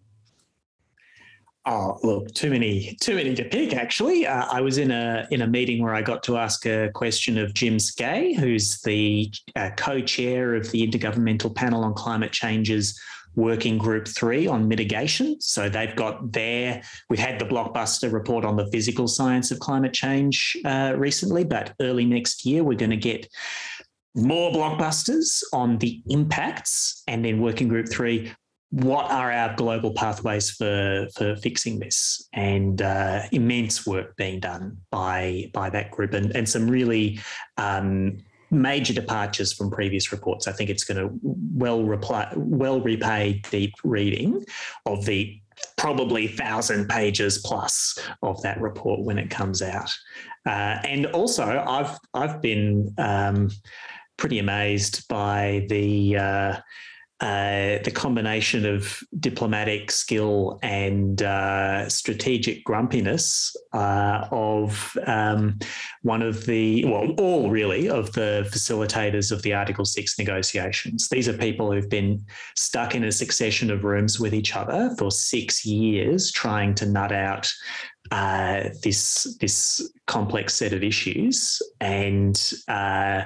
Oh, look, too many, too many to pick. Actually, uh, I was in a in a meeting where I got to ask a question of Jim Skea, who's the uh, co-chair of the Intergovernmental Panel on Climate Change's Working Group Three on mitigation. So they've got their. We've had the blockbuster report on the physical science of climate change uh, recently, but early next year we're going to get more blockbusters on the impacts, and then Working Group Three what are our global pathways for for fixing this? And uh, immense work being done by by that group, and and some really um, major departures from previous reports. I think it's going to well reply, well repay deep reading of the probably thousand pages plus of that report when it comes out. Uh, and also, I've I've been um, pretty amazed by the uh, uh, the combination of diplomatic skill and uh, strategic grumpiness uh, of um, one of the, well, all really of the facilitators of the Article 6 negotiations. These are people who've been stuck in a succession of rooms with each other for six years trying to nut out uh, this this complex set of issues and uh,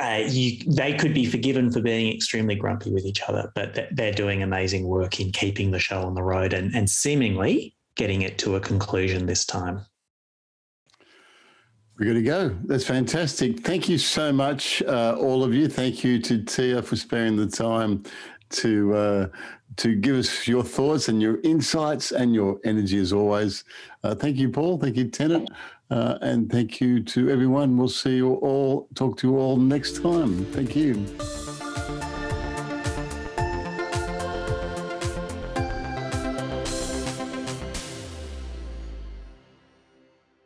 uh, you, they could be forgiven for being extremely grumpy with each other, but they're doing amazing work in keeping the show on the road and, and seemingly getting it to a conclusion this time. We're going to go. That's fantastic. Thank you so much, uh, all of you. Thank you to Tia for sparing the time to uh, to give us your thoughts and your insights and your energy as always. Uh, thank you, Paul. Thank you, Tennant. Uh, and thank you to everyone. We'll see you all, talk to you all next time. Thank you.